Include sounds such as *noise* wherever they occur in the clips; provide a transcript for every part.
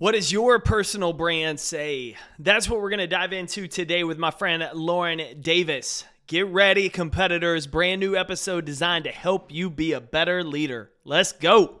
What does your personal brand say? That's what we're going to dive into today with my friend Lauren Davis. Get ready, competitors. Brand new episode designed to help you be a better leader. Let's go.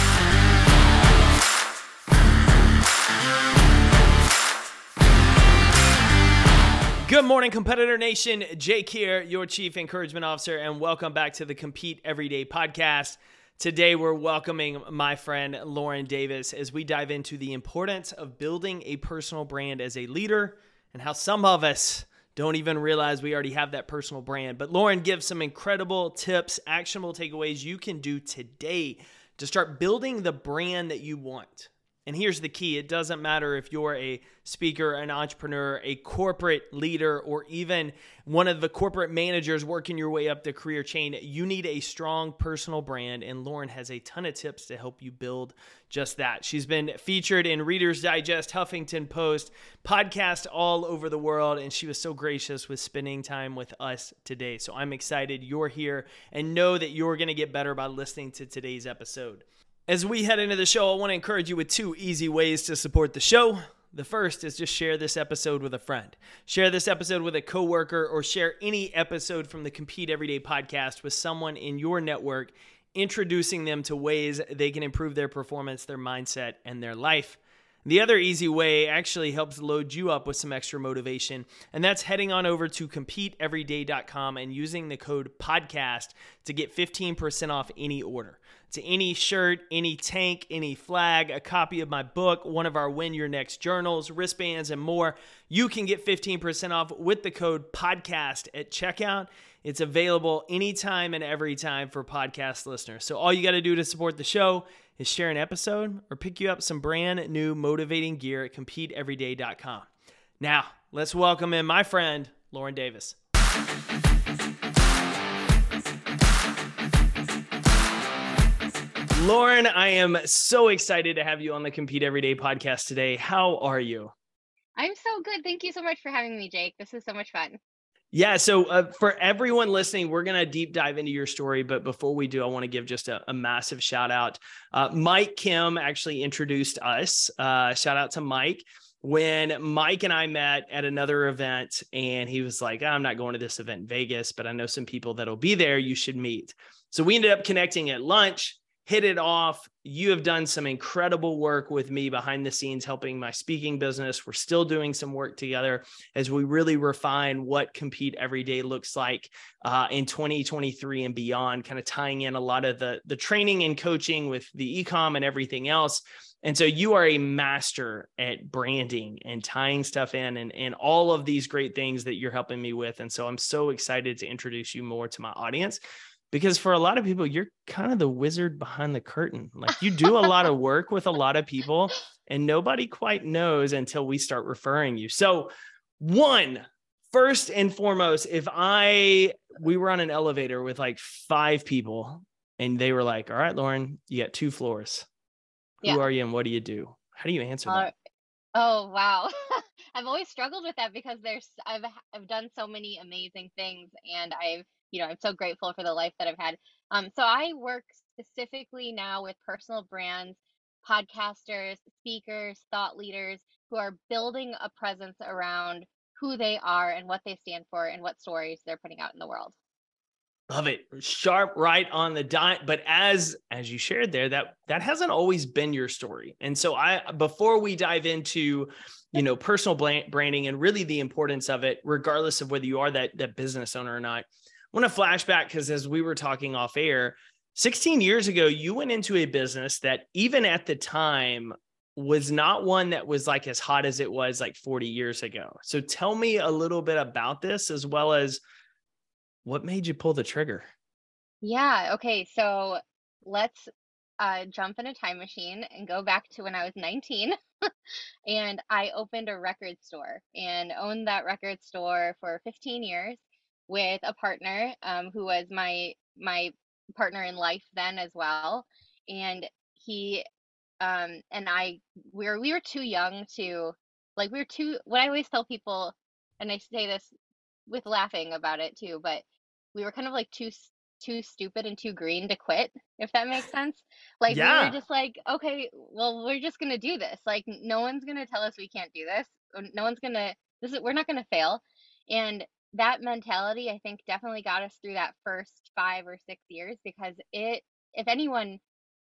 Good morning, Competitor Nation. Jake here, your Chief Encouragement Officer, and welcome back to the Compete Everyday podcast. Today, we're welcoming my friend Lauren Davis as we dive into the importance of building a personal brand as a leader and how some of us don't even realize we already have that personal brand. But Lauren gives some incredible tips, actionable takeaways you can do today to start building the brand that you want. And here's the key it doesn't matter if you're a speaker, an entrepreneur, a corporate leader, or even one of the corporate managers working your way up the career chain. You need a strong personal brand, and Lauren has a ton of tips to help you build just that. She's been featured in Reader's Digest, Huffington Post, podcast all over the world, and she was so gracious with spending time with us today. So I'm excited you're here and know that you're going to get better by listening to today's episode. As we head into the show, I want to encourage you with two easy ways to support the show. The first is just share this episode with a friend. Share this episode with a coworker or share any episode from the Compete Everyday podcast with someone in your network, introducing them to ways they can improve their performance, their mindset, and their life. The other easy way actually helps load you up with some extra motivation, and that's heading on over to competeeveryday.com and using the code podcast to get 15% off any order to any shirt, any tank, any flag, a copy of my book, one of our Win Your Next journals, wristbands, and more. You can get 15% off with the code podcast at checkout. It's available anytime and every time for podcast listeners. So all you got to do to support the show is share an episode or pick you up some brand new motivating gear at competeeveryday.com. Now, let's welcome in my friend, Lauren Davis. Lauren, I am so excited to have you on the Compete Everyday podcast today. How are you? I'm so good. Thank you so much for having me, Jake. This is so much fun. Yeah. So, uh, for everyone listening, we're going to deep dive into your story. But before we do, I want to give just a, a massive shout out. Uh, Mike Kim actually introduced us. Uh, shout out to Mike. When Mike and I met at another event, and he was like, I'm not going to this event in Vegas, but I know some people that'll be there. You should meet. So, we ended up connecting at lunch hit it off. You have done some incredible work with me behind the scenes, helping my speaking business. We're still doing some work together as we really refine what Compete Every Day looks like uh, in 2023 and beyond, kind of tying in a lot of the, the training and coaching with the ecom and everything else. And so you are a master at branding and tying stuff in and, and all of these great things that you're helping me with. And so I'm so excited to introduce you more to my audience because for a lot of people you're kind of the wizard behind the curtain. Like you do a lot of work with a lot of people and nobody quite knows until we start referring you. So one first and foremost if i we were on an elevator with like five people and they were like all right lauren you got two floors. Who are you and what do you do? How do you answer uh, that? oh wow. *laughs* I've always struggled with that because there's i've i've done so many amazing things and i've you know, I'm so grateful for the life that I've had. Um, so I work specifically now with personal brands, podcasters, speakers, thought leaders who are building a presence around who they are and what they stand for and what stories they're putting out in the world. Love it. Sharp right on the dot. But as as you shared there, that that hasn't always been your story. And so I before we dive into you know personal branding and really the importance of it regardless of whether you are that that business owner or not want to flashback because as we were talking off air, 16 years ago, you went into a business that even at the time was not one that was like as hot as it was like 40 years ago. So tell me a little bit about this as well as what made you pull the trigger? Yeah, okay. So let's uh, jump in a time machine and go back to when I was 19. *laughs* and I opened a record store and owned that record store for 15 years with a partner um, who was my my partner in life then as well. And he um, and I we were we were too young to like we were too what I always tell people and I say this with laughing about it too, but we were kind of like too too stupid and too green to quit, if that makes sense. Like we were just like, okay, well, we're just gonna do this. Like no one's gonna tell us we can't do this. No one's gonna this is we're not gonna fail. And that mentality, I think, definitely got us through that first five or six years because it if anyone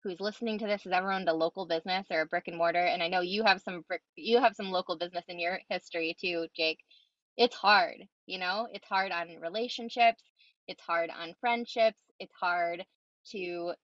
who's listening to this has ever owned a local business or a brick and mortar, and I know you have some brick you have some local business in your history too, Jake. It's hard, you know, it's hard on relationships it's hard on friendships it's hard to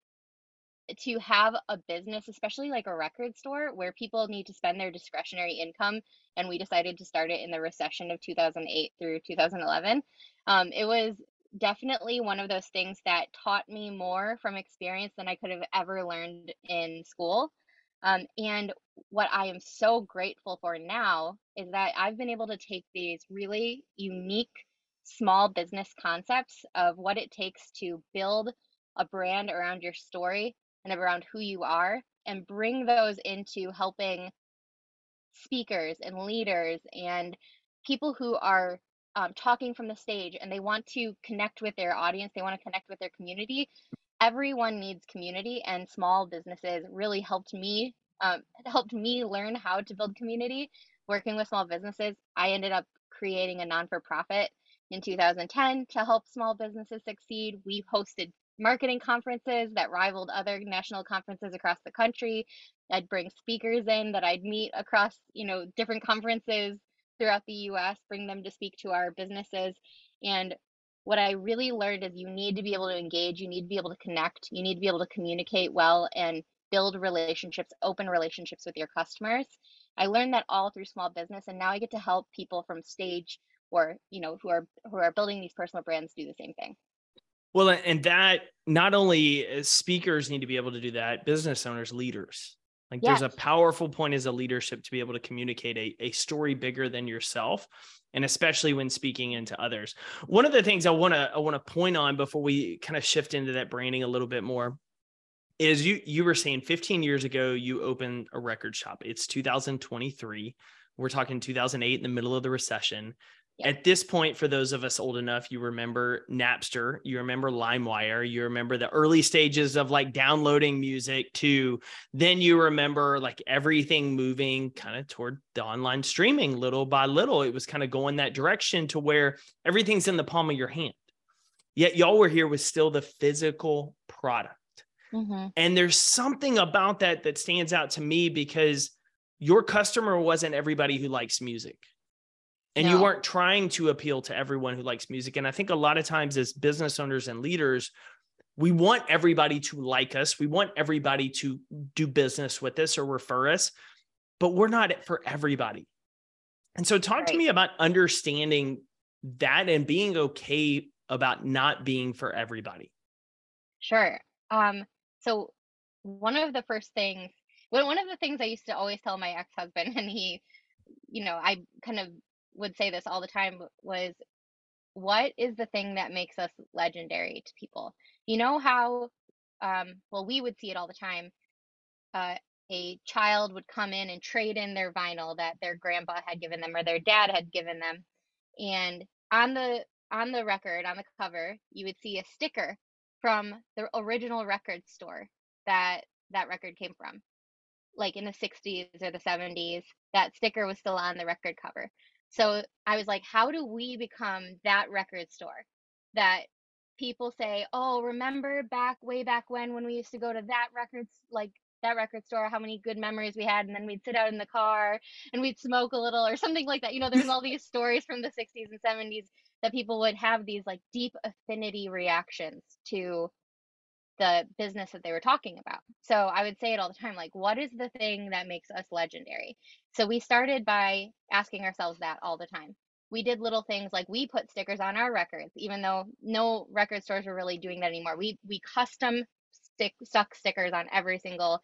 to have a business especially like a record store where people need to spend their discretionary income and we decided to start it in the recession of 2008 through 2011 um, it was definitely one of those things that taught me more from experience than i could have ever learned in school um, and what i am so grateful for now is that i've been able to take these really unique small business concepts of what it takes to build a brand around your story and around who you are and bring those into helping speakers and leaders and people who are um, talking from the stage and they want to connect with their audience they want to connect with their community everyone needs community and small businesses really helped me um, helped me learn how to build community working with small businesses i ended up creating a non-for-profit in 2010 to help small businesses succeed. We hosted marketing conferences that rivaled other national conferences across the country. I'd bring speakers in that I'd meet across, you know, different conferences throughout the US, bring them to speak to our businesses. And what I really learned is you need to be able to engage, you need to be able to connect, you need to be able to communicate well and build relationships, open relationships with your customers. I learned that all through small business and now I get to help people from stage or you know who are who are building these personal brands do the same thing well and that not only uh, speakers need to be able to do that business owners leaders. Like yes. there's a powerful point as a leadership to be able to communicate a, a story bigger than yourself and especially when speaking into others. One of the things i want to i want to point on before we kind of shift into that branding a little bit more is you you were saying 15 years ago you opened a record shop. It's 2023 we're talking 2008 in the middle of the recession at this point, for those of us old enough, you remember Napster, you remember LimeWire, you remember the early stages of like downloading music to then you remember like everything moving kind of toward the online streaming little by little. It was kind of going that direction to where everything's in the palm of your hand. Yet y'all were here with still the physical product. Mm-hmm. And there's something about that that stands out to me because your customer wasn't everybody who likes music and no. you weren't trying to appeal to everyone who likes music. And i think a lot of times as business owners and leaders we want everybody to like us. We want everybody to do business with us or refer us but we're not it for everybody. And so talk right. to me about understanding that and being okay about not being for everybody. Sure. Um so one of the first things one of the things I used to always tell my ex-husband, *laughs* and he, you know, I kind of would say this all the time was what is the thing that makes us legendary to people? You know how um, well we would see it all the time uh, a child would come in and trade in their vinyl that their grandpa had given them or their dad had given them and on the on the record on the cover you would see a sticker from the original record store that that record came from. Like in the 60s or the 70s that sticker was still on the record cover so I was like, how do we become that record store that people say, oh, remember back way back when when we used to go to that records like that record store, how many good memories we had, and then we'd sit out in the car and we'd smoke a little or something like that. You know, there's all these stories from the 60s and 70s that people would have these like deep affinity reactions to the business that they were talking about. So I would say it all the time like, what is the thing that makes us legendary? So we started by asking ourselves that all the time. We did little things like we put stickers on our records, even though no record stores were really doing that anymore. We we custom stick stuck stickers on every single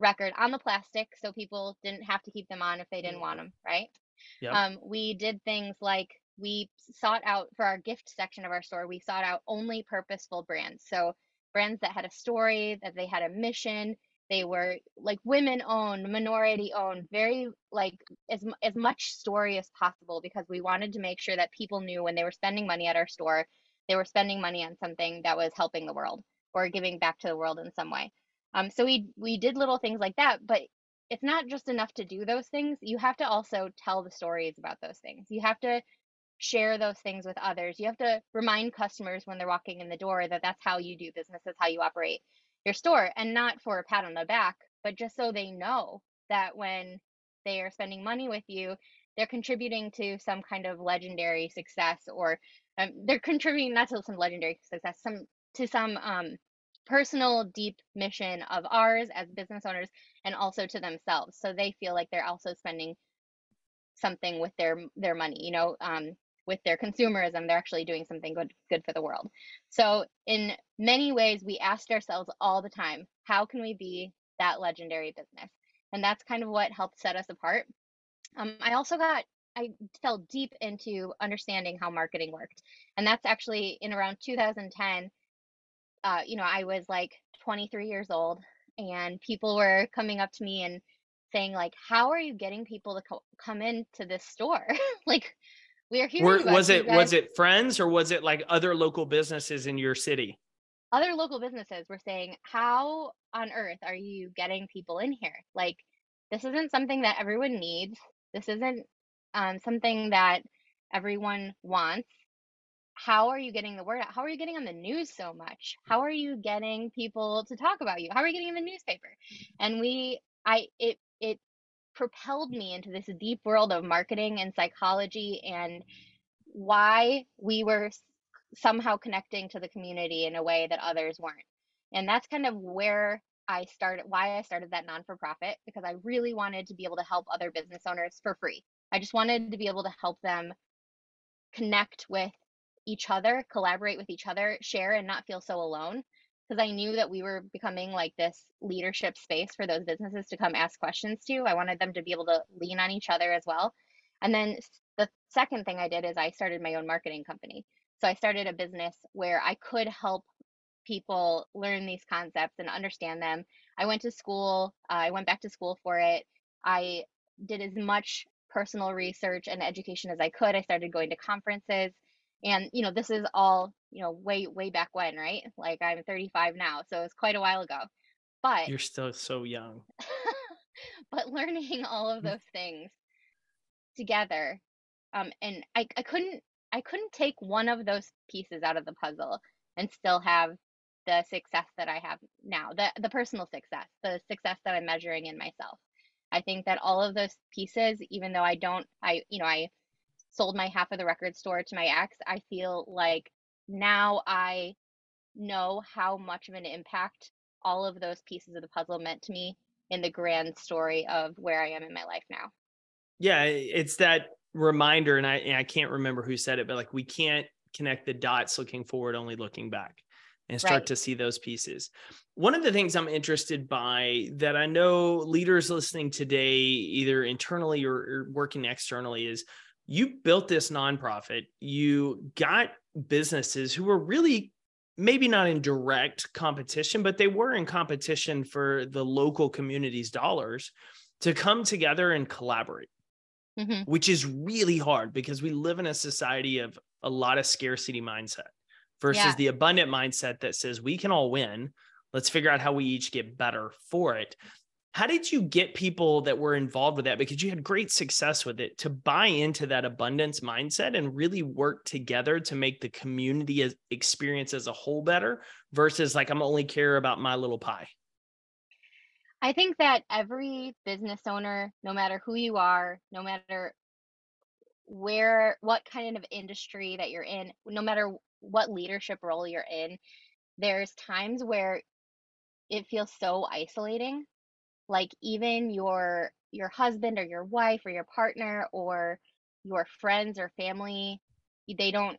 record on the plastic so people didn't have to keep them on if they didn't want them, right? Yep. Um, we did things like we sought out for our gift section of our store, we sought out only purposeful brands. So brands that had a story, that they had a mission, they were like women owned, minority owned, very like as as much story as possible because we wanted to make sure that people knew when they were spending money at our store, they were spending money on something that was helping the world or giving back to the world in some way. Um, so we we did little things like that, but it's not just enough to do those things. You have to also tell the stories about those things. You have to share those things with others. You have to remind customers when they're walking in the door that that's how you do business, that's how you operate your store, and not for a pat on the back, but just so they know that when they are spending money with you, they're contributing to some kind of legendary success, or um, they're contributing not to some legendary success, some to some um, personal deep mission of ours as business owners, and also to themselves, so they feel like they're also spending something with their their money. You know, um, with their consumerism, they're actually doing something good good for the world. So in many ways, we asked ourselves all the time, how can we be that legendary business? And that's kind of what helped set us apart. Um, I also got I fell deep into understanding how marketing worked, and that's actually in around 2010. Uh, you know, I was like 23 years old, and people were coming up to me and saying like, "How are you getting people to co- come into this store?" *laughs* like we are hearing Were, was it was it friends or was it like other local businesses in your city? other local businesses were saying, How on earth are you getting people in here? Like, this isn't something that everyone needs. This isn't um, something that everyone wants. How are you getting the word out? How are you getting on the news so much? How are you getting people to talk about you? How are you getting in the newspaper? And we, I, it, it propelled me into this deep world of marketing and psychology and why we were somehow connecting to the community in a way that others weren't. And that's kind of where I started, why I started that non for profit, because I really wanted to be able to help other business owners for free. I just wanted to be able to help them connect with each other, collaborate with each other, share, and not feel so alone. Because I knew that we were becoming like this leadership space for those businesses to come ask questions to. I wanted them to be able to lean on each other as well. And then the second thing I did is I started my own marketing company. So I started a business where I could help people learn these concepts and understand them. I went to school, uh, I went back to school for it. I did as much personal research and education as I could. I started going to conferences. And, you know, this is all, you know, way, way back when, right? Like I'm 35 now. So it's quite a while ago. But, You're still so young. *laughs* but learning all of those things together um and I, I couldn't i couldn't take one of those pieces out of the puzzle and still have the success that i have now the the personal success the success that i'm measuring in myself i think that all of those pieces even though i don't i you know i sold my half of the record store to my ex i feel like now i know how much of an impact all of those pieces of the puzzle meant to me in the grand story of where i am in my life now Yeah, it's that reminder, and I and I can't remember who said it, but like we can't connect the dots looking forward, only looking back, and start Right. to see those pieces. One of the things I'm interested by that I know leaders listening today, either internally or, or working externally, is you built this nonprofit. You got businesses who were really maybe not in direct competition, but they were in competition for the local community's dollars to come together and collaborate hmm which is really hard because we live in a society of a lot of scarcity mindset versus Yeah. the abundant mindset that says we can all win. Let's figure out how we each get better for it. How did you get people that were involved with that? Because you had great success with it to buy into that abundance mindset and really work together to make the community experience as a whole better versus like, I'm only care about my little pie. I think that every business owner, no matter who you are, no matter where, what kind of industry that you're in, no matter what leadership role you're in, there's times where it feels so isolating. Like even your your husband or your wife or your partner or your friends or family, they don't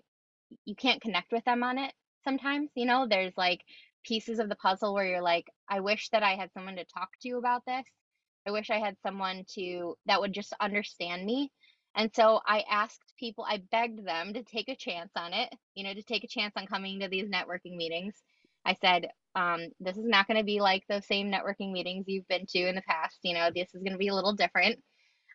you can't connect with them on it sometimes, you know? There's like pieces of the puzzle where you're like, I wish that I had someone to talk to about this. I wish I had someone to that would just understand me. And so I asked people, I begged them to take a chance on it, you know, to take a chance on coming to these networking meetings. I said, um, this is not going to be like those same networking meetings you've been to in the past. You know, this is going to be a little different.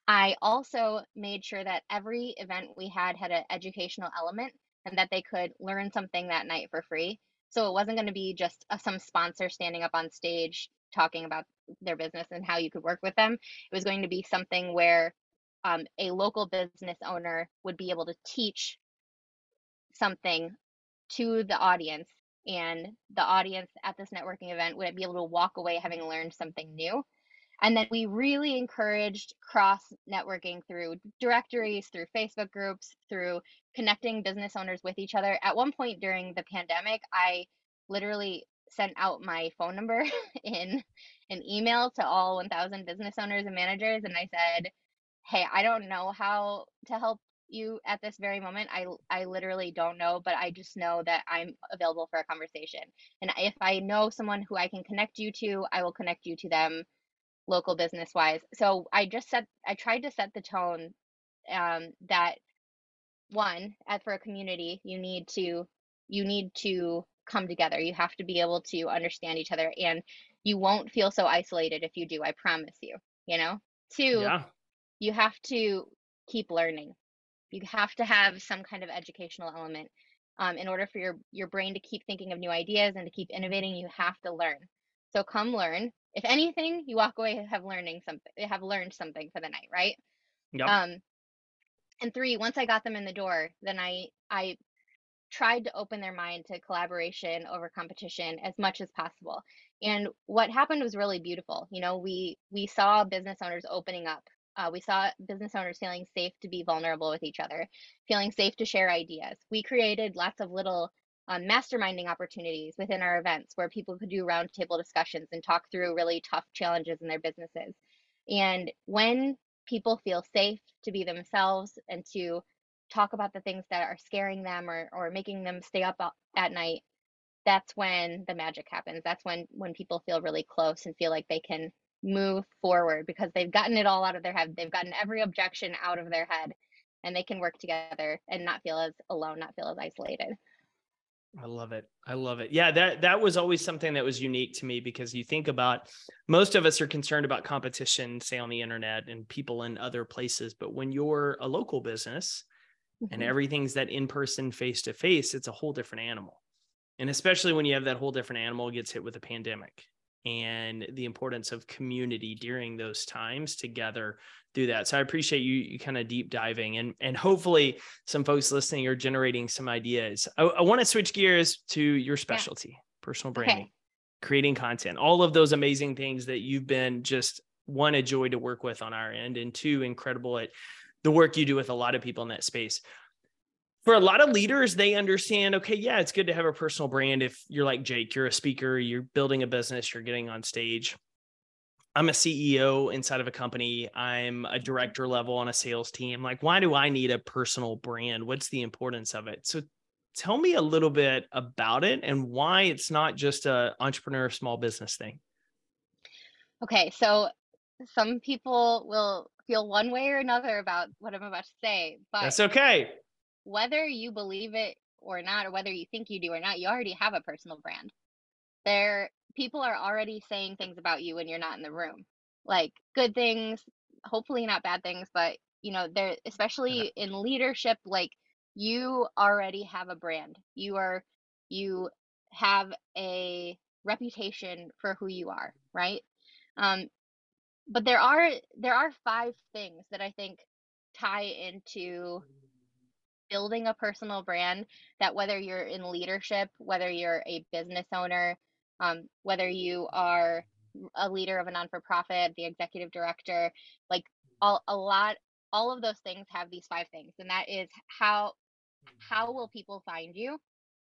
I also made sure that every event we had had an educational element and that they could learn something that night for free. So it wasn't going to be just a, some sponsor standing up on stage talking about their business and how you could work with them. It was going to be something where um, a local business owner would be able to teach something to the audience and the audience at this networking event would be able to walk away having learned something new. And then we really encouraged cross networking through directories through facebook groups through connecting business owners with each other. At one point during the pandemic i literally sent out my phone number *laughs* in an email to all 1000 business owners and managers and i said hey i don't know how to help you at this very moment. I I literally don't know, but I just know that I'm available for a conversation. And if I know someone who I can connect you to, I will connect you to them local business wise. So I just set I tried to set the tone um that one, at for a community, you need to you need to come together. You have to be able to understand each other and you won't feel so isolated if you do, I promise you, you know? Two, yeah. you have to keep learning you have to have some kind of educational element um, in order for your your brain to keep thinking of new ideas and to keep innovating you have to learn. So come learn. If anything you walk away have learning something have learned something for the night right? Yep. um and three once i got them in the door then i i tried to open their mind to collaboration over competition as much as possible. And what happened was really beautiful. You know we we saw business owners opening up uh, we saw business owners feeling safe to be vulnerable with each other, feeling safe to share ideas. We created lots of little um, masterminding opportunities within our events where people could do roundtable discussions and talk through really tough challenges in their businesses. And when people feel safe to be themselves and to talk about the things that are scaring them or, or making them stay up at night, that's when the magic happens. That's when when people feel really close and feel like they can move forward because they've gotten it all out of their head. They've gotten every objection out of their head and they can work together and not feel as alone, not feel as isolated. I love it. I love it. Yeah, that that was always something that was unique to me because you think about most of us are concerned about competition, say on the internet and people in other places, but when you're a local business mm-hmm. and everything's that in-person face-to-face, it's a whole different animal. And especially when you have that whole different animal gets hit with a pandemic and the importance of community during those times together through that. So I appreciate you, you kind of deep diving and, and hopefully some folks listening are generating some ideas. I, I want to switch gears to your specialty, yeah. personal branding, okay. creating content, all of those amazing things that you've been just one, a joy to work with on our end and two, incredible at the work you do with a lot of people in that space for a lot of leaders, they understand, okay, yeah, it's good to have a personal brand. If you're like Jake, you're a speaker, you're building a business, you're getting on stage. I'm a CEO inside of a company. I'm a director level on a sales team. Like, why do I need a personal brand? What's the importance of it? So tell me a little bit about it and why it's not just a entrepreneur small business thing. Okay, so some people will feel one way or another about what I'm about to say, but that's okay whether you believe it or not, or whether you think you do or not, you already have a personal brand. There, people are already saying things about you when you're not in the room, like good things, hopefully not bad things, but you know, there, especially in leadership, like you already have a brand. You are, you have a reputation for who you are, right? Um, but there are there are five things that I think tie into building a personal brand that whether you're in leadership, whether you're a business owner, um, whether you are a leader of a non for profit, the executive director, like all, a lot, all of those things have these five things. And that is how, how will people find you?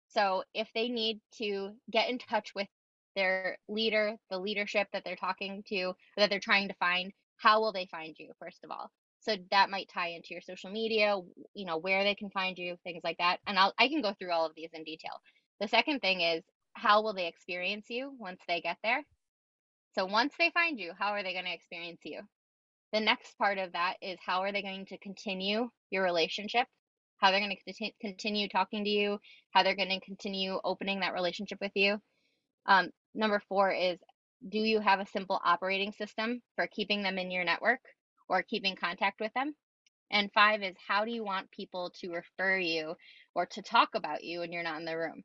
So if they need to get in touch with their leader, the leadership that they're talking to, that they're trying to find, how will they find you, first of all? So that might tie into your social media, you know, where they can find you, things like that. And I'll, I can go through all of these in detail. The second thing is, how will they experience you once they get there? So once they find you, how are they going to experience you? The next part of that is how are they going to continue your relationship? How they're going to continue talking to you, how they're going to continue opening that relationship with you. Um, number four is do you have a simple operating system for keeping them in your network or keeping contact with them? And five is how do you want people to refer you or to talk about you when you're not in the room?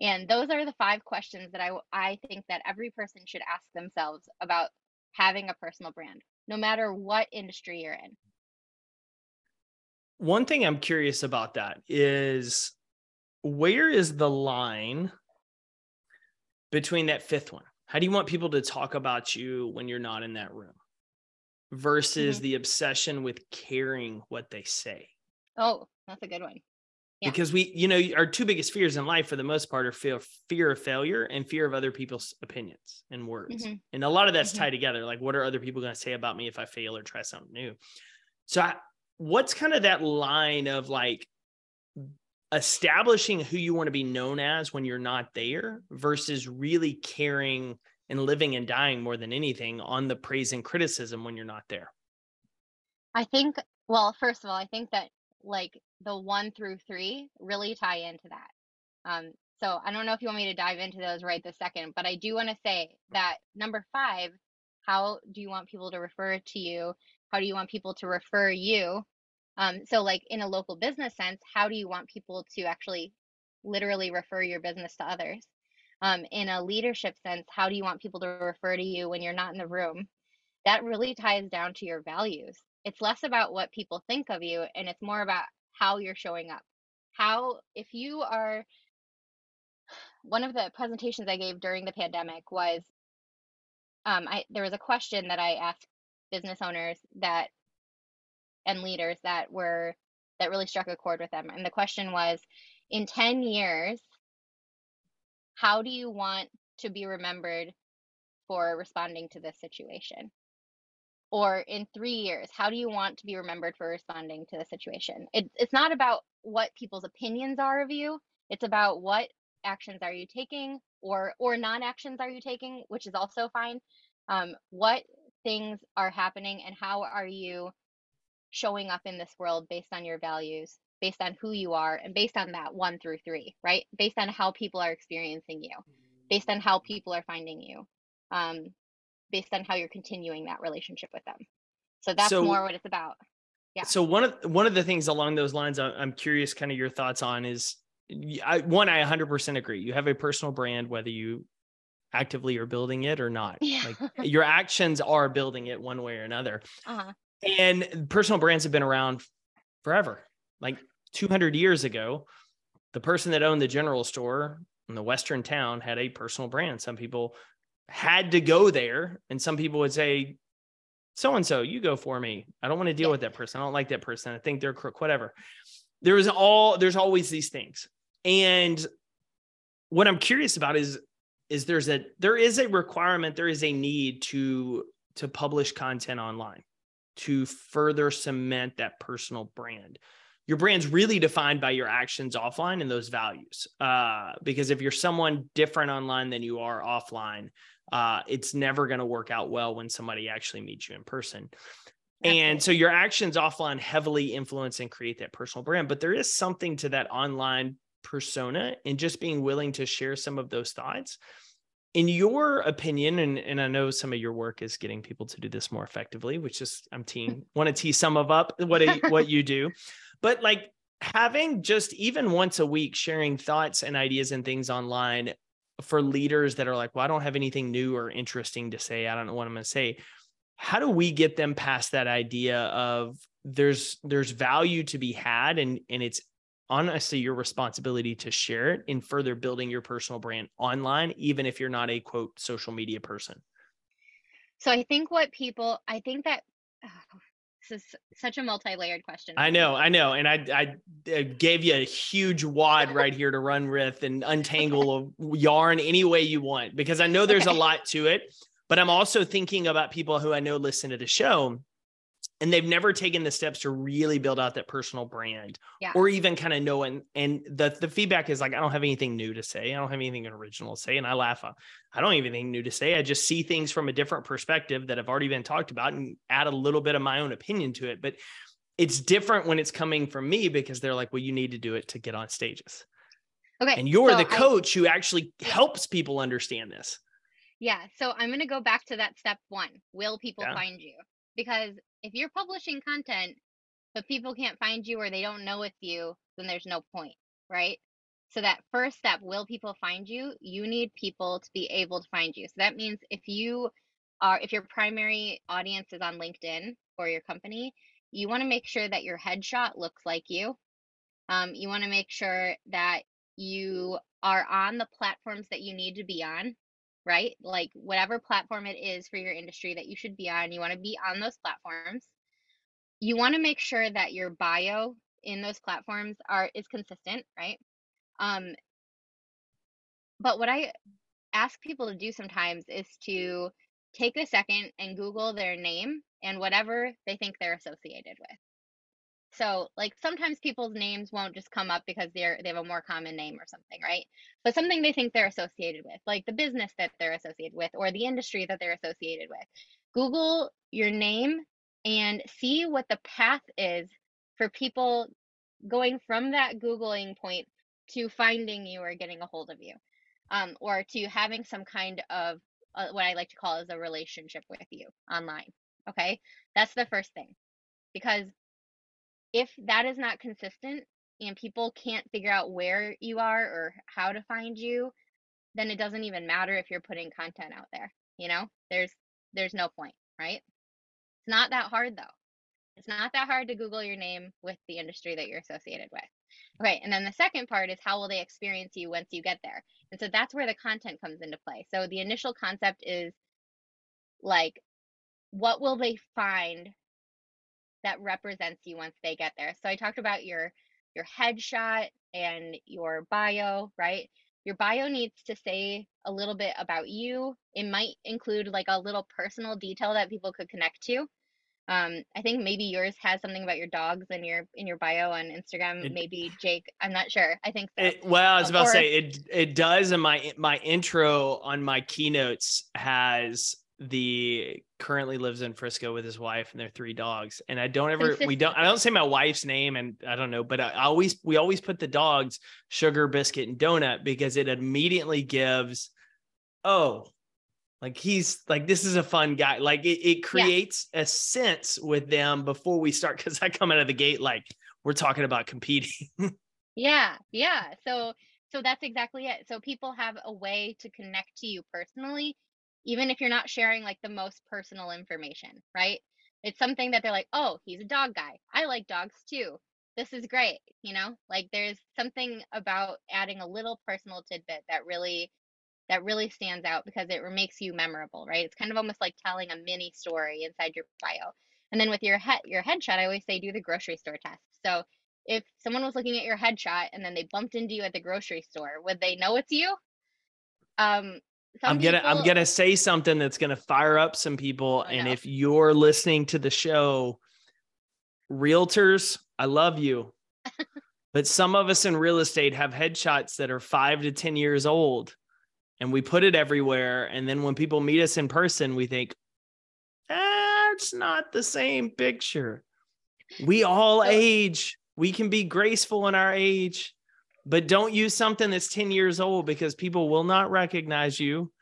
And those are the five questions that I, I think that every person should ask themselves about having a personal brand, no matter what industry you're in. One thing I'm curious about that is where is the line between that fifth one? How do you want people to talk about you when you're not in that room versus mm-hmm. the obsession with caring what they say? Oh, that's a good one. Yeah. Because we, you know, our two biggest fears in life for the most part are fear, fear of failure and fear of other people's opinions and words. Mm-hmm. And a lot of that's mm-hmm. tied together. Like, what are other people going to say about me if I fail or try something new? So, I, what's kind of that line of like establishing who you want to be known as when you're not there versus really caring and living and dying more than anything on the praise and criticism when you're not there? I think, well, first of all, I think that like the one through three really tie into that. Um, so I don't know if you want me to dive into those right this second, but I do want to say that number five, how do you want people to refer to you? How do you want people to refer you? Um, so, like in a local business sense, how do you want people to actually literally refer your business to others? Um, in a leadership sense, how do you want people to refer to you when you're not in the room? That really ties down to your values. It's less about what people think of you and it's more about how you're showing up. How, if you are, one of the presentations I gave during the pandemic was um, I, there was a question that I asked business owners that and leaders that were that really struck a chord with them. And the question was in 10 years, how do you want to be remembered for responding to this situation? Or in three years, how do you want to be remembered for responding to the situation? It, it's not about what people's opinions are of you. It's about what actions are you taking or or non-actions are you taking, which is also fine. Um, what things are happening and how are you showing up in this world based on your values, based on who you are, and based on that one through three, right? Based on how people are experiencing you, based on how people are finding you, um, based on how you're continuing that relationship with them. So that's so, more what it's about. Yeah. So one of one of the things along those lines, I'm curious, kind of your thoughts on is I, one. I 100% agree. You have a personal brand, whether you actively are building it or not. Yeah. Like your actions are building it one way or another. *laughs* Uh-huh. And personal brands have been around forever. Like 200 years ago, the person that owned the general store in the Western town had a personal brand. Some people had to go there, and some people would say, so and so, you go for me. I don't want to deal yeah. with that person. I don't like that person. I think they're crook, whatever. There is all, there's always these things. And what I'm curious about is, is there's a, there is a requirement, there is a need to, to publish content online to further cement that personal brand. Your brand's really defined by your actions offline and those values. Uh, because if you're someone different online than you are offline, uh, it's never going to work out well when somebody actually meets you in person. And so your actions offline heavily influence and create that personal brand. But there is something to that online persona and just being willing to share some of those thoughts in your opinion, and, and I know some of your work is getting people to do this more effectively, which is I'm teeing *laughs* want to tee some of up what a, what you do, but like having just even once a week sharing thoughts and ideas and things online for leaders that are like, well, I don't have anything new or interesting to say. I don't know what I'm going to say. How do we get them past that idea of there's there's value to be had and and it's honestly your responsibility to share it in further building your personal brand online, even if you're not a quote social media person? So I think what people, I think that this is such a multi-layered question. I know, I know, and I I uh, gave you a huge wad right here to run with and untangle a yarn any way you want because I know there's okay. a lot to it. But I'm also thinking about people who I know listen to the show and they've never taken the steps to really build out that personal brand yeah. or even kind of know and and the the feedback is like I don't have anything new to say. I don't have anything original to say and I laugh. Uh, I don't have anything new to say. I just see things from a different perspective that have already been talked about and add a little bit of my own opinion to it. But it's different when it's coming from me because they're like, "Well, you need to do it to get on stages." Okay. And you're so the coach I, who actually helps people understand this. Yeah. So I'm going to go back to that step 1. Will people yeah. find you? Because if you're publishing content but people can't find you or they don't know it's you, then there's no point, right? So that first step, will people find you? You need people to be able to find you. So that means if you are if your primary audience is on LinkedIn for your company, you want to make sure that your headshot looks like you. Um, you want to make sure that you are on the platforms that you need to be on, right? Like whatever platform it is for your industry that you should be on, you want to be on those platforms you want to make sure that your bio in those platforms are is consistent, right? Um, but what I ask people to do sometimes is to take a second and Google their name and whatever they think they're associated with. So, like sometimes people's names won't just come up because they're they have a more common name or something, right? But something they think they're associated with, like the business that they're associated with or the industry that they're associated with. Google your name and see what the path is for people going from that Googling point to finding you or getting a hold of you, um, or to having some kind of uh, what I like to call as a relationship with you online. Okay, that's the first thing. Because if that is not consistent and people can't figure out where you are or how to find you, then it doesn't even matter if you're putting content out there. You know, there's there's no point, right? It's not that hard though. It's not that hard to Google your name with the industry that you're associated with. Okay, and then the second part is how will they experience you once you get there? And so that's where the content comes into play. So the initial concept is like, what will they find that represents you once they get there? So I talked about your your headshot and your bio, right? Your bio needs to say a little bit about you. It might include like a little personal detail that people could connect to. Um, I think maybe yours has something about your dogs in your in your bio on Instagram. It, maybe Jake, I'm not sure. I think so. It, well, I was about or, to say it. It does, and my my intro on my keynotes has the currently lives in Frisco with his wife and their three dogs. And I don't *laughs* ever we don't I don't say my wife's name and I don't know, but I always we always put the dogs sugar, biscuit, and donut because it immediately gives oh like he's like this is a fun guy. Like it, it creates yeah. a sense with them before we start because I come out of the gate like we're talking about competing. *laughs* yeah, yeah. So so that's exactly it. So people have a way to connect to you personally even if you're not sharing like the most personal information, right? It's something that they're like, oh, he's a dog guy. I like dogs too. This is great. You know, like there's something about adding a little personal tidbit that really that really stands out because it makes you memorable, right? It's kind of almost like telling a mini story inside your bio. And then with your head your headshot, I always say do the grocery store test. So if someone was looking at your headshot and then they bumped into you at the grocery store, would they know it's you? Um, some I'm gonna people... I'm gonna say something that's gonna fire up some people. Oh, and if you're listening to the show, realtors, I love you. *laughs* but some of us in real estate have headshots that are five to 10 years old and we put it everywhere. And then when people meet us in person, we think, that's not the same picture. We all age. We can be graceful in our age but don't use something that's 10 years old because people will not recognize you.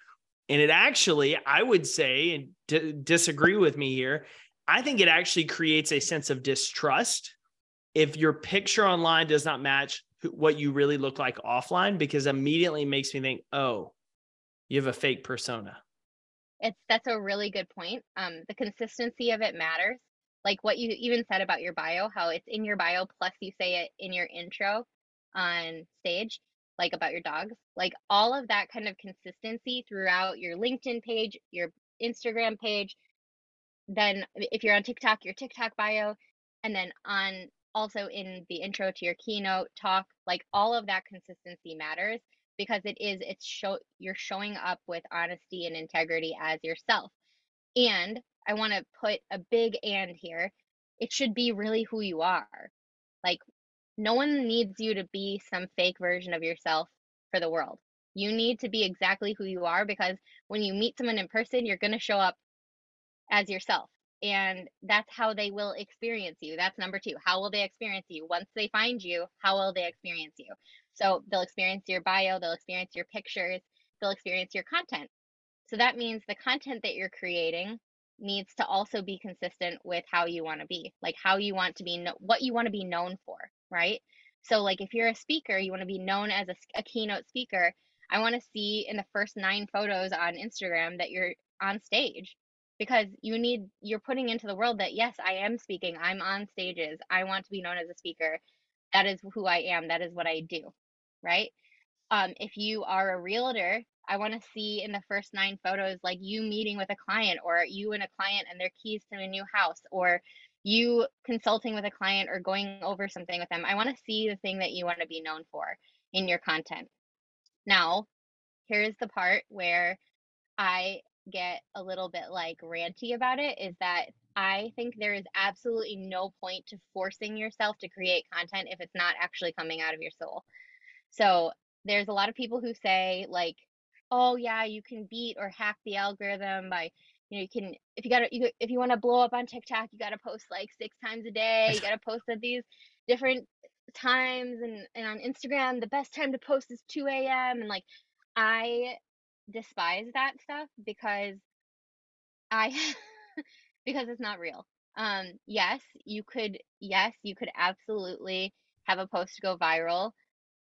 And it actually, I would say, and d- disagree with me here, I think it actually creates a sense of distrust if your picture online does not match what you really look like offline, because immediately makes me think, oh, you have a fake persona. It's that's a really good point. Um, the consistency of it matters. Like what you even said about your bio, how it's in your bio plus you say it in your intro on stage, like about your dogs, like all of that kind of consistency throughout your LinkedIn page, your Instagram page, then if you're on TikTok, your TikTok bio, and then on also in the intro to your keynote talk, like all of that consistency matters because it is it's show you're showing up with honesty and integrity as yourself. And I want to put a big and here. It should be really who you are. Like no one needs you to be some fake version of yourself for the world. You need to be exactly who you are because when you meet someone in person, you're going to show up as yourself. And that's how they will experience you. That's number two. How will they experience you? Once they find you, how will they experience you? So they'll experience your bio, they'll experience your pictures, they'll experience your content. So that means the content that you're creating needs to also be consistent with how you want to be, like how you want to be, what you want to be known for, right? So, like if you're a speaker, you want to be known as a, a keynote speaker. I want to see in the first nine photos on Instagram that you're on stage because you need, you're putting into the world that yes, I am speaking, I'm on stages, I want to be known as a speaker. That is who I am, that is what I do, right? Um, if you are a realtor, I want to see in the first nine photos like you meeting with a client or you and a client and their keys to a new house or you consulting with a client or going over something with them. I want to see the thing that you want to be known for in your content. Now, here's the part where I get a little bit like ranty about it is that I think there is absolutely no point to forcing yourself to create content if it's not actually coming out of your soul. So, there's a lot of people who say like oh yeah, you can beat or hack the algorithm by you know you can if you got to you, if you want to blow up on TikTok, you got to post like six times a day. You got to *laughs* post at these different times, and and on Instagram, the best time to post is 2 a.m. And like I despise that stuff because I *laughs* because it's not real. Um, yes, you could yes, you could absolutely have a post go viral.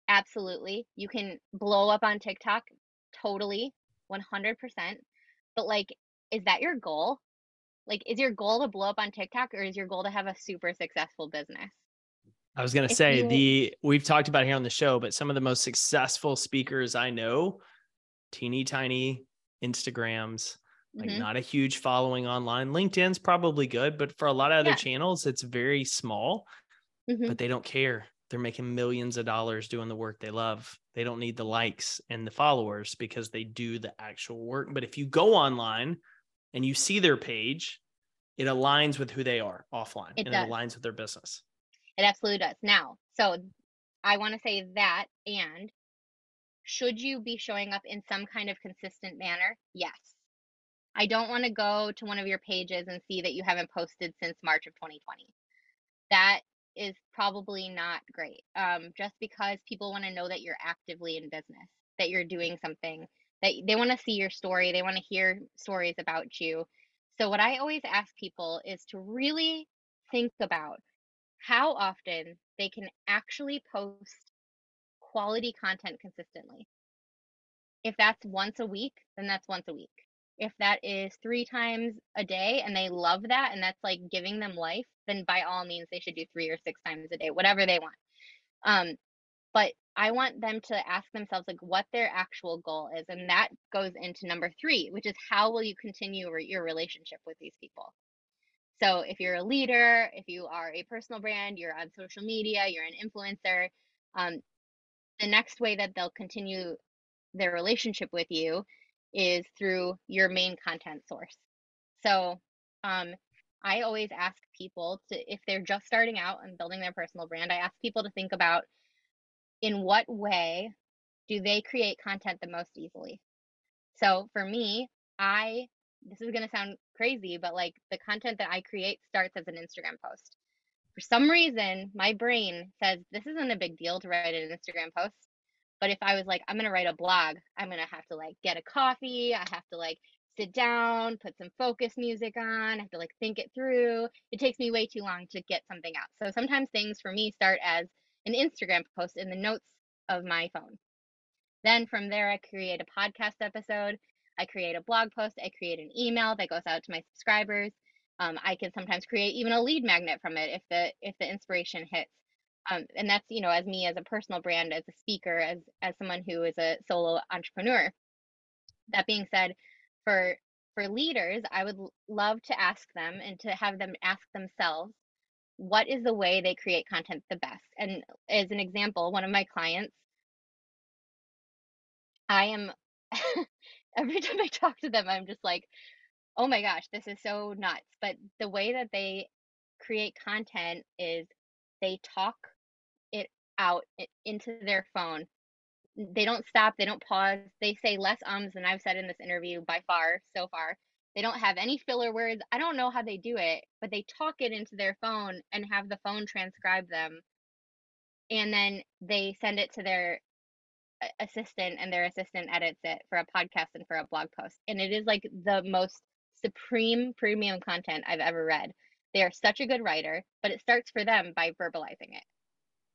Absolutely. You can blow up on TikTok totally 100%. But like, is that your goal? Like, is your goal to blow up on TikTok or is your goal to have a super successful business? I was going to say you... the we've talked about here on the show, but some of the most successful speakers I know, teeny tiny Instagrams, like mm-hmm. not a huge following online. LinkedIn's probably good, but for a lot of other yeah. channels, it's very small. Mm-hmm. But they don't care. They're making millions of dollars doing the work they love. They don't need the likes and the followers because they do the actual work. But if you go online and you see their page, it aligns with who they are offline it and does. it aligns with their business. It absolutely does. Now, so I want to say that and should you be showing up in some kind of consistent manner? Yes. I don't want to go to one of your pages and see that you haven't posted since March of 2020. That is probably not great. Um, just because people want to know that you're actively in business, that you're doing something, that they want to see your story, they want to hear stories about you. So, what I always ask people is to really think about how often they can actually post quality content consistently. If that's once a week, then that's once a week if that is three times a day and they love that and that's like giving them life, then by all means they should do three or six times a day, whatever they want. Um, but I want them to ask themselves like what their actual goal is, and that goes into number three, which is how will you continue your relationship with these people. So if you're a leader, if you are a personal brand, you're on social media, you're an influencer, um, the next way that they'll continue their relationship with you is through your main content source. So um, I always ask people to, if they're just starting out and building their personal brand, I ask people to think about in what way do they create content the most easily. So for me, I, this is going to sound crazy, but like the content that I create starts as an Instagram post. For some reason, my brain says this isn't a big deal to write an Instagram post. But if I was like, I'm gonna write a blog, I'm gonna have to like get a coffee, I have to like sit down, put some focus music on, I have to like think it through. It takes me way too long to get something out. So sometimes things for me start as an Instagram post in the notes of my phone. Then from there, I create a podcast episode, I create a blog post, I create an email that goes out to my subscribers. Um, I can sometimes create even a lead magnet from it if the if the inspiration hits um, and that's you know as me as a personal brand as a speaker as as someone who is a solo entrepreneur that being said for for leaders, I would love to ask them and to have them ask themselves what is the way they create content the best. And as an example, one of my clients, I am *laughs* every time I talk to them, I'm just like, oh my gosh, this is so nuts. But the way that they create content is they talk out into their phone. They don't stop, they don't pause. They say less ums than I've said in this interview by far so far. They don't have any filler words. I don't know how they do it, but they talk it into their phone and have the phone transcribe them. And then they send it to their assistant and their assistant edits it for a podcast and for a blog post. And it is like the most supreme premium content I've ever read. They are such a good writer, but it starts for them by verbalizing it.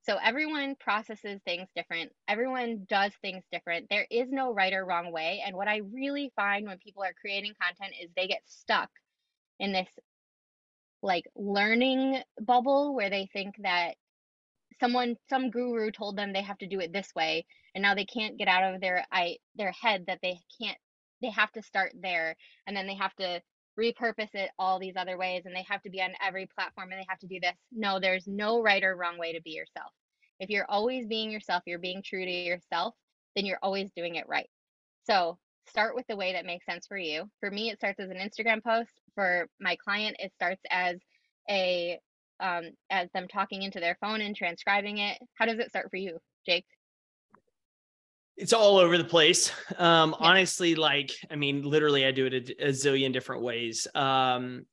So everyone processes things different. Everyone does things different. There is no right or wrong way. And what I really find when people are creating content is they get stuck in this like learning bubble where they think that someone some guru told them they have to do it this way and now they can't get out of their i their head that they can't they have to start there and then they have to repurpose it all these other ways and they have to be on every platform and they have to do this. No, there's no right or wrong way to be yourself. If you're always being yourself, you're being true to yourself, then you're always doing it right. So start with the way that makes sense for you. For me, it starts as an Instagram post. For my client, it starts as a um, as them talking into their phone and transcribing it. How does it start for you, Jake? It's all over the place. Um, yeah. honestly, like, I mean, literally I do it a, a zillion different ways. Um,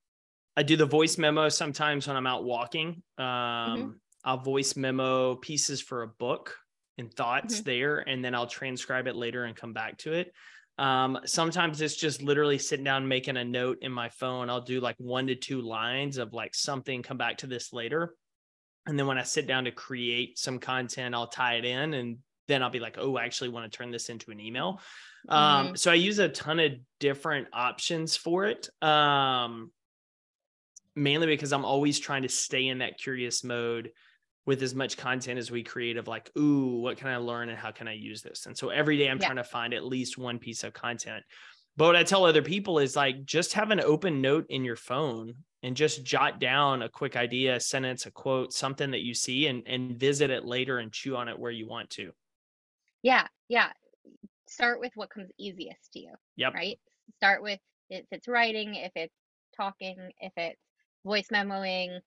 I do the voice memo sometimes when I'm out walking. Um, mm-hmm. I'll voice memo pieces for a book and thoughts mm-hmm. there, and then I'll transcribe it later and come back to it. Um, sometimes it's just literally sitting down, making a note in my phone. I'll do like one to two lines of like something, come back to this later. And then when I sit down to create some content, I'll tie it in and then I'll be like, oh, I actually want to turn this into an email. Um, mm-hmm. Um, so I use a ton of different options for it. Um, mainly because I'm always trying to stay in that curious mode with as much content as we create of like, ooh, what can I learn and how can I use this? And so every day I'm yeah. trying to find at least one piece of content. But what I tell other people is like, just have an open note in your phone and just jot down a quick idea, a sentence, a quote, something that you see and, and visit it later and chew on it where you want to. Yeah, yeah. Start with what comes easiest to you. Yep. Right? Start with if it's writing, if it's talking, if it's voice memoing,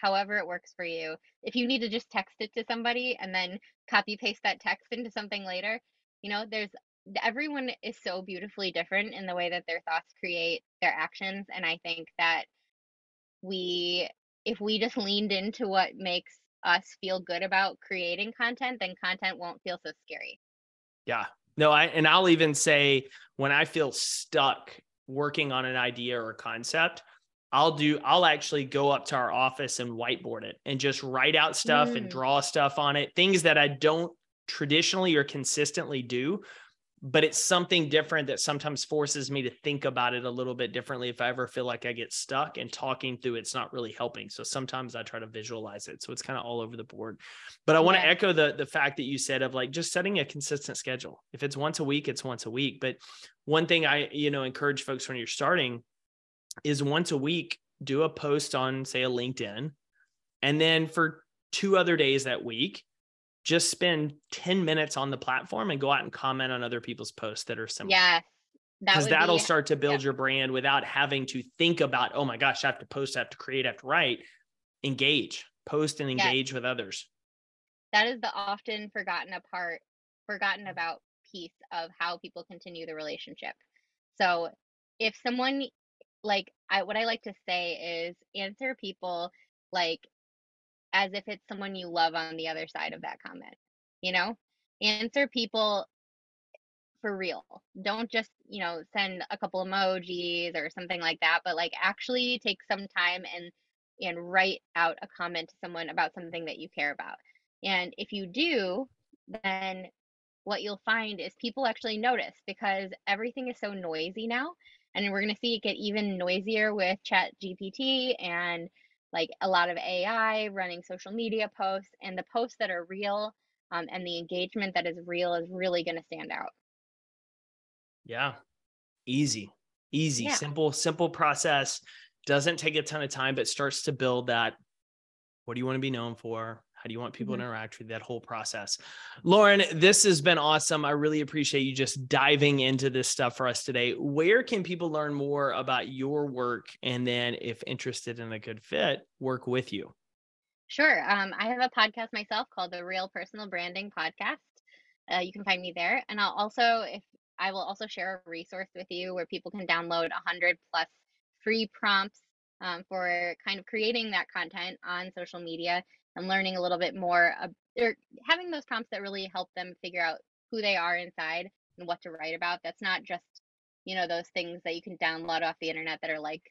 however it works for you. If you need to just text it to somebody and then copy paste that text into something later, you know, there's everyone is so beautifully different in the way that their thoughts create their actions. And I think that we, if we just leaned into what makes us feel good about creating content, then content won't feel so scary. Yeah. No, I and I'll even say when I feel stuck working on an idea or concept, I'll do I'll actually go up to our office and whiteboard it and just write out stuff mm. and draw stuff on it, things that I don't traditionally or consistently do, but it's something different that sometimes forces me to think about it a little bit differently if I ever feel like I get stuck and talking through it's not really helping. So sometimes I try to visualize it. So it's kind of all over the board. But I want to echo the the fact that you said of like just setting a consistent schedule. If it's once a week, it's once a week. But one thing I, you know, encourage folks when you're starting is once a week do a post on say a LinkedIn and then for two other days that week just spend 10 minutes on the platform and go out and comment on other people's posts that are similar. Yeah. Because that will start to build yeah. your brand without having to think about, oh my gosh, I have to post, I have to create, I have to write. Engage, post and engage with others. That is the often forgotten apart, forgotten mm. about piece of how people continue the relationship. So if someone like I what I like to say is answer people like as if it's someone you love on the other side of that comment. You know, answer people for real. Don't just, you know, send a couple emojis or something like that, but like actually take some time and and write out a comment to someone about something that you care about. And if you do, then what you'll find is people actually notice because everything is so noisy now. And we're going to see it get even noisier with Chat GPT and like a lot of AI, running social media posts, and the posts that are real um, and the engagement that is real is really going to stand out. Yeah, easy, Easy, yeah. simple, simple process. Doesn't take a ton of time, but starts to build that. What do you want to be known for? How do you want people mm-hmm. to interact with that whole process? Lauren, this has been awesome. I really appreciate you just diving into this stuff for us today. Where can people learn more about your work? And then, if interested in a good fit, work with you? Sure. Um, I have a podcast myself called the Real Personal Branding Podcast. Uh, you can find me there. And I'll also, if I will also share a resource with you where people can download 100 plus free prompts um, for kind of creating that content on social media and learning a little bit more uh, or having those prompts that really help them figure out who they are inside and what to write about. That's not just, you know, those things that you can download off the internet that are like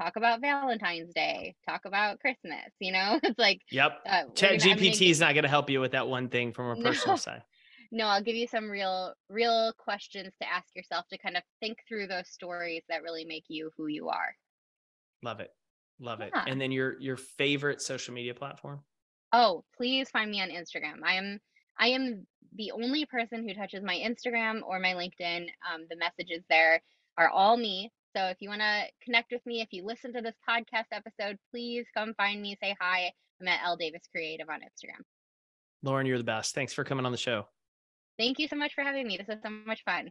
talk about Valentine's Day, talk about Christmas, you know? *laughs* It's like Yep. Uh, Chat GPT is not going to help you with that one thing from a *laughs* personal no. side. No, I'll give you some real real questions to ask yourself to kind of think through those stories that really make you who you are. Love it. Love yeah. it. And then your your favorite social media platform? Oh, please find me on Instagram. I am I am the only person who touches my Instagram or my LinkedIn. Um, the messages there are all me. So if you want to connect with me, if you listen to this podcast episode, please come find me. Say hi. I'm at L Davis Creative on Instagram. Lauren, you're the best. Thanks for coming on the show. Thank you so much for having me. This was so much fun.